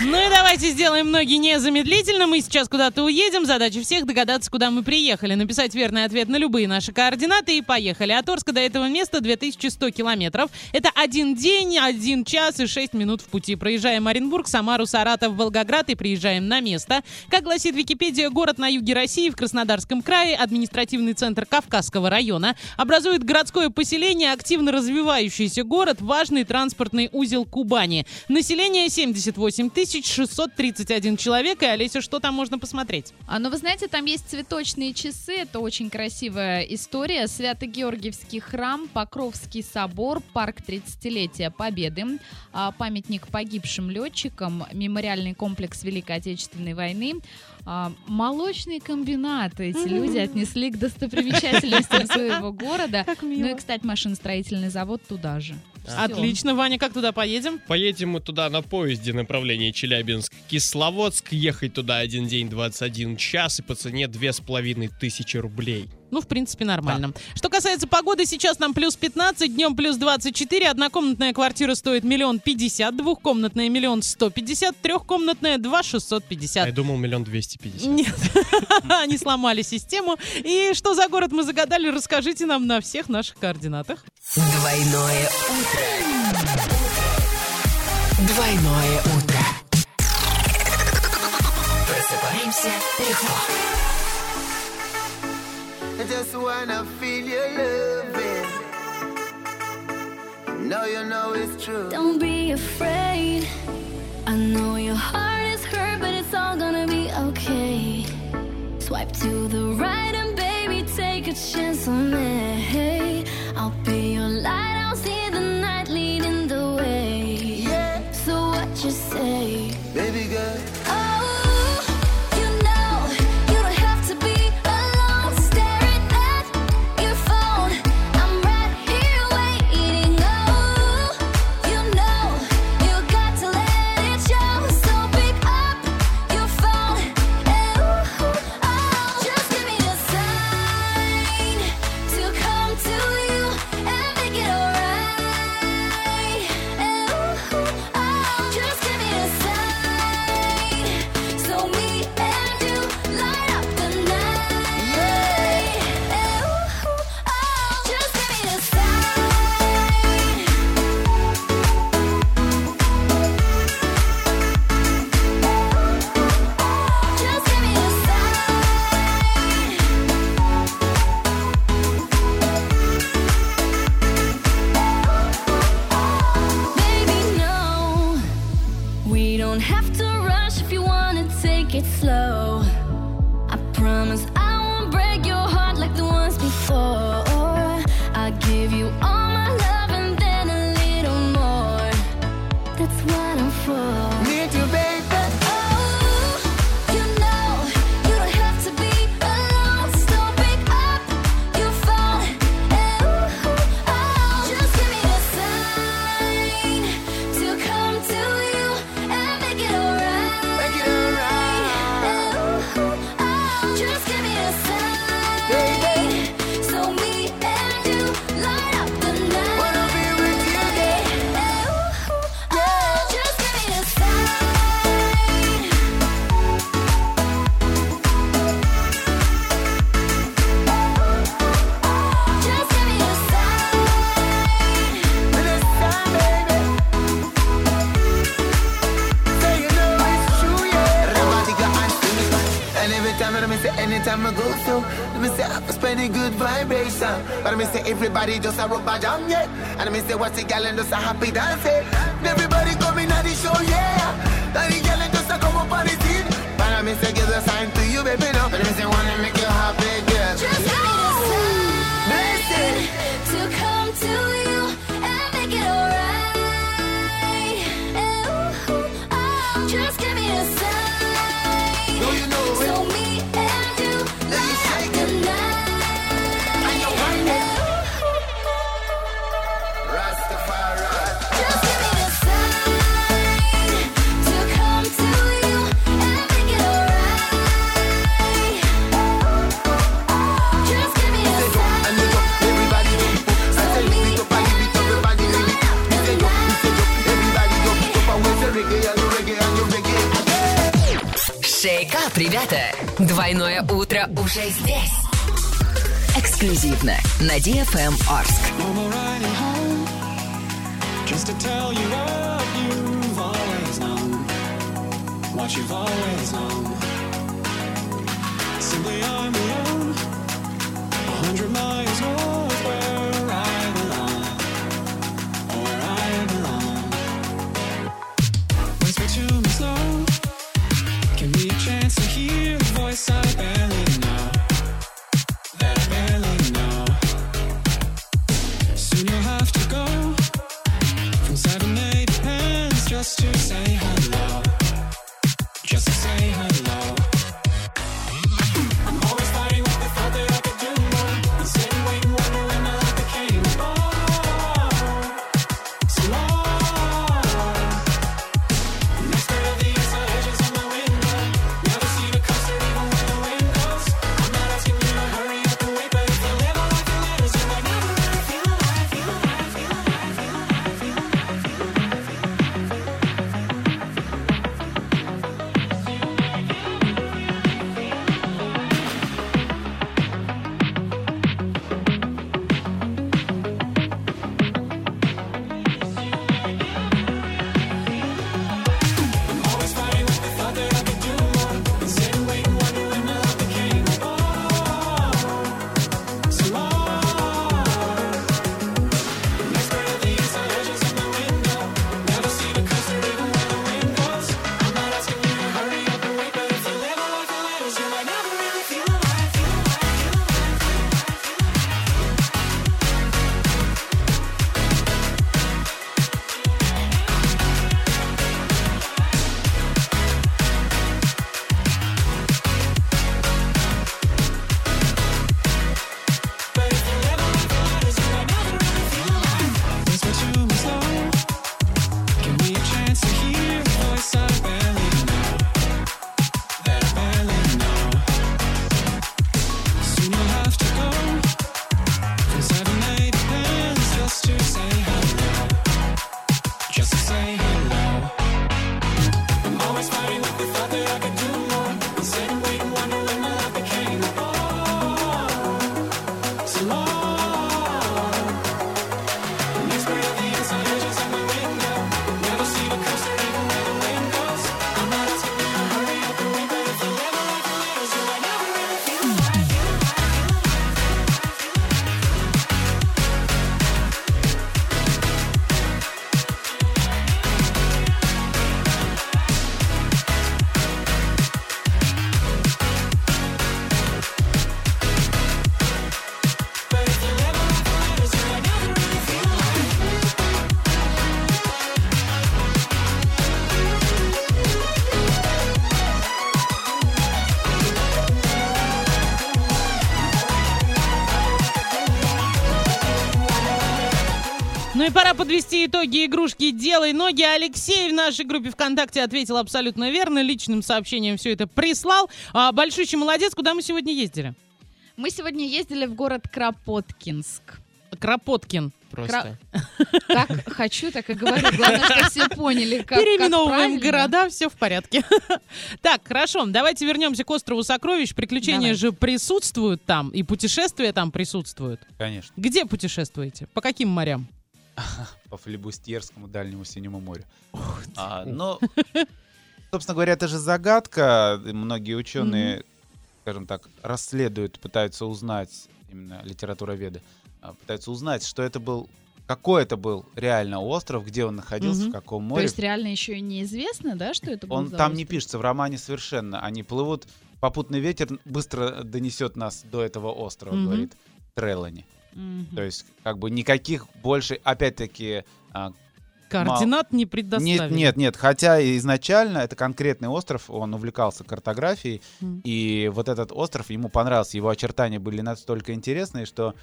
Ну и давайте сделаем ноги незамедлительно. Мы сейчас куда-то уедем. Задача всех догадаться, куда мы приехали. Написать верный ответ на любые наши координаты и поехали. От Орска до этого места 2100 километров. Это один день, один час и 6 минут в пути. Проезжаем Оренбург, Самару, Саратов, Волгоград и приезжаем на место. Как гласит Википедия, город на юге России в Краснодарском крае, административный центр Кавказского района, образует городское поселение, активно развивающийся город, важный транспортный узел Кубани. Население 78 тысяч 631 человек. И, Олеся, что там можно посмотреть? А, ну, вы знаете, там есть цветочные часы. Это очень красивая история. Свято-Георгиевский храм, Покровский собор, парк 30-летия Победы, а, памятник погибшим летчикам, мемориальный комплекс Великой Отечественной войны, а, молочный комбинат. Эти люди отнесли к достопримечательностям своего города. Ну и, кстати, машиностроительный завод туда же. Отлично, Ваня, как туда поедем? Поедем мы туда на поезде направление Челябинск-Кисловодск. Ехать туда один день 21 час и по цене две с половиной тысячи рублей. Ну, в принципе, нормально. Что касается погоды, сейчас нам плюс 15, днем плюс 24. Однокомнатная квартира стоит миллион пятьдесят, двухкомнатная миллион сто пятьдесят, трехкомнатная два шестьсот А пятьдесят. я думал, миллион двести пятьдесят. Нет, они сломали систему. И что за город мы загадали, расскажите нам на всех наших координатах. Двойное утро. Двойное утро. Просыпаемся легко. I just wanna feel your loving. No, you know it's true. Don't be afraid. I know your heart is hurt, but it's all gonna be okay. Swipe to the right and baby, take a chance on me. I'll be your light, I'll see the night leading the way. Yeah, So what you say? Don't have to rush if you wanna take it slow. I promise But I me say, everybody just a rubber jam, yeah. And I me say, what's the gal and just a happy yeah. Everybody coming at the show, yeah. Двойное утро уже здесь. Эксклюзивно на DFM Орск. Just to tell you what you've always known, what you've always known. Simply I'm alone, a hundred miles Ну и пора подвести итоги игрушки «Делай ноги». Алексей в нашей группе ВКонтакте ответил абсолютно верно. Личным сообщением все это прислал. А, большущий молодец. Куда мы сегодня ездили? Мы сегодня ездили в город Кропоткинск. Кропоткин. Просто. Как хочу, так и говорю. Главное, что все поняли, как, как Переименовываем правильно. города, все в порядке. так, хорошо, давайте вернемся к острову Сокровищ. Приключения Давай. же присутствуют там, и путешествия там присутствуют. Конечно, Где путешествуете? По каким морям? по флебустерскому дальнему синему морю. А, но, собственно говоря, это же загадка. Многие ученые, скажем так, расследуют, пытаются узнать, именно литературоведы, а, пытаются узнать, что это был, какой это был реально остров, где он находился, Мгм. в каком То море. есть реально еще и неизвестно, да, что это был Он там не остров? пишется в романе совершенно. Они плывут, попутный ветер быстро донесет нас до этого острова, Мгм. говорит Трелани. Мгм. То есть, как бы никаких больше, опять-таки, а, Координат не Нет, предоставили. нет, нет. Хотя изначально это конкретный остров, он увлекался картографией, Мгм. и вот этот остров ему понравился, его очертания были настолько интересные, что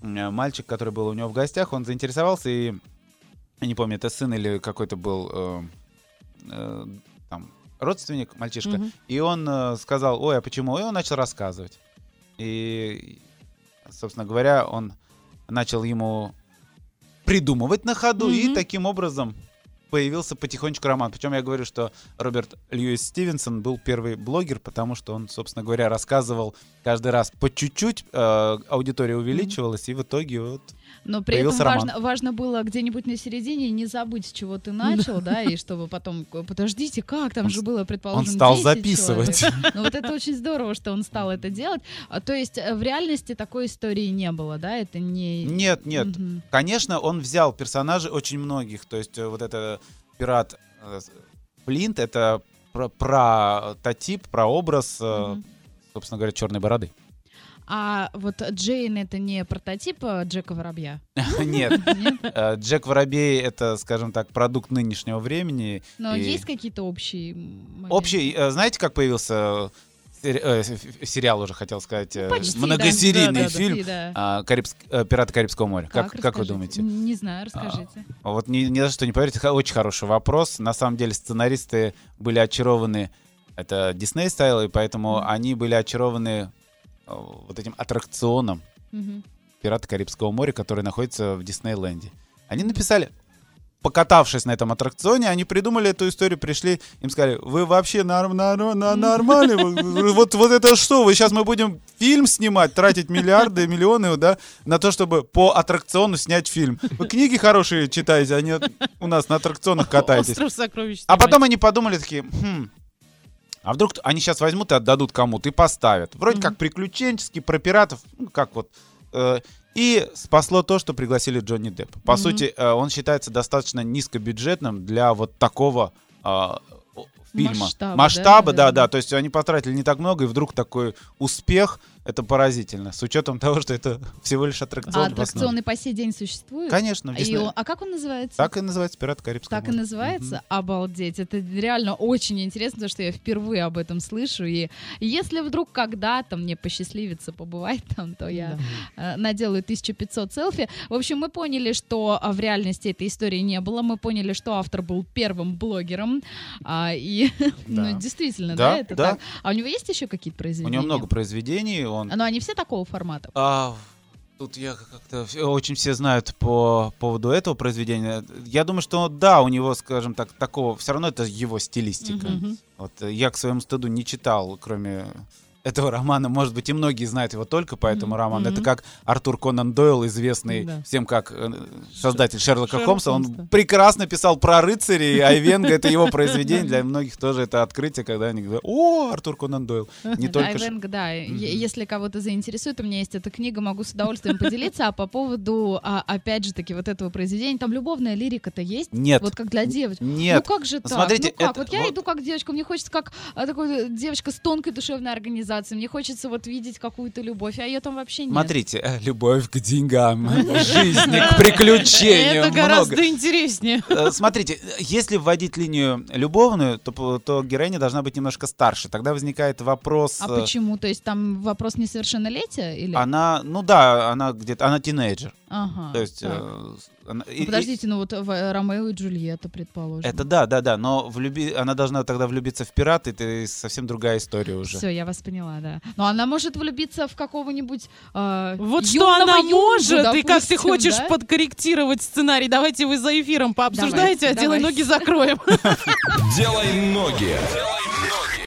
мальчик, который был у него в гостях, он заинтересовался и я не помню, это сын или какой-то был э, э, там родственник, мальчишка, Мгм. и он э, сказал, ой, а почему? И он начал рассказывать. И, собственно говоря, он начал ему придумывать на ходу, и Мгм. таким образом появился потихонечку роман. Причем я говорю, что Роберт Льюис Стивенсон был первый блогер, потому что он, собственно говоря, рассказывал каждый раз по чуть-чуть, э, аудитория увеличивалась, и в итоге вот Но при этом Появился роман. важно, важно было где-нибудь на середине не забыть, с чего ты начал, да, и чтобы потом, к- подождите, как, там Он же было, предположим, он стал 10 записывать. человек. Ну вот это очень здорово, что он стал это делать. А, То есть э, в реальности такой истории не было, да, это не... Нет, нет. Мгм. Конечно, он взял персонажей очень многих. То есть э, вот это пират э, Флинт, это про, прототип, прообраз, э, Мгм. собственно говоря, черной бороды. А вот Джейн это не прототип э, Джека Воробья? Нет. Э, Джек Воробей — это, скажем так, продукт нынешнего времени. Но есть какие-то общие? Общий, э, знаете, как появился э, сериал уже, хотел сказать, Ну, Почти, многосерийный Да, да, да, фильм да. а, «Карибск- «Пираты Карибского моря». Как, как вы думаете? Не знаю, расскажите. Вот ни, ни за что не поверите, очень хороший вопрос. На самом деле сценаристы были очарованы, это Дисней ставил, и поэтому они были очарованы вот этим аттракционом Мгм. «Пираты Карибского моря», который находится в Диснейленде. Они написали, покатавшись на этом аттракционе, они придумали эту историю, пришли, им сказали, вы вообще норм, норм- на- нормальные? Вы- Вот, вот это что? Вы сейчас мы будем фильм снимать, тратить миллиарды, миллионы, да, на то, чтобы по аттракциону снять фильм. Вы книги хорошие читаете, а не у нас на аттракционах катаетесь. А потом они подумали такие, «Хм, а вдруг они сейчас возьмут и отдадут кому-то и поставят. Вроде как приключенческий, про пиратов, ну, как вот. э, и спасло то, что пригласили Джонни Деппа. По Мгм. сути, э, он считается достаточно низкобюджетным для вот такого о- фильма. Масштаба, да, Масштаба, да, наверное. да. То есть они потратили не так много, и вдруг такой успех. Это поразительно. С учетом того, что это всего лишь аттракцион. А в основе. аттракцион и по сей день существует? Конечно, в И он- а как он называется? Так и называется «Пираты Карибского Так и моря». называется? Обалдеть. Это реально очень интересно, потому что я впервые об этом слышу. И если вдруг когда-то мне посчастливится побывать там, то я э, наделаю 1500 селфи. В общем, мы поняли, что а, в реальности этой истории не было. Мы поняли, что автор был первым блогером. А, и, Да. ну, действительно, да, Да, это да. так. А у него есть еще какие-то У произведения? него много произведений, он Но они все такого формата? А, тут я как-то очень все знают по поводу этого произведения. Я думаю, что да, у него, скажем так, такого, все равно это его стилистика. Мгм. Вот я к своему стыду не читал, кроме этого романа. Может быть, и многие знают его только по этому Мгм. роману. Это как Артур Конан Дойл, известный Да. всем как э, создатель Шерлока Шерлок Холмса. Он да. прекрасно писал про рыцарей, Айвенга — это его произведение. Для многих тоже это открытие, когда они говорят, о, Артур Конан Дойл. Не только... Ш- Айвенг, да. Если кого-то заинтересует, у меня есть эта книга, могу с удовольствием поделиться. А по поводу, а, опять же таки, вот этого произведения, там любовная лирика-то есть? Нет. Вот как для девочек. Нет. Ну как же так? Смотрите, ну как? вот я иду как девочка, мне хочется как а, такой э, девочка с тонкой душевной организацией, мне хочется вот видеть какую-то любовь, а ее там вообще нет. Смотрите, э, любовь к деньгам, жизни, к приключениям. Это гораздо интереснее. Э, Смотрите, если вводить линию любовную, то, героиня должна быть немножко старше. Тогда возникает вопрос... А э, почему? То есть там вопрос несовершеннолетия? Она, ну да, она где-то, она тинейджер. Ага. То есть... э, она- и- Ну, и- подождите, ну вот в, э, Ромео и Джульетта, предположим. Это да, да, да, но влюби... она должна тогда влюбиться в пирата, это совсем другая история уже. Все, я вас поняла, да. Но она может влюбиться в какого-нибудь э, Вот что она юнгу, может, и как ты допустим, хочешь да? подкорректировать сценарий. Давайте вы за эфиром пообсуждаете, Давайте, а делай давайте. ноги закроем. Делай ноги.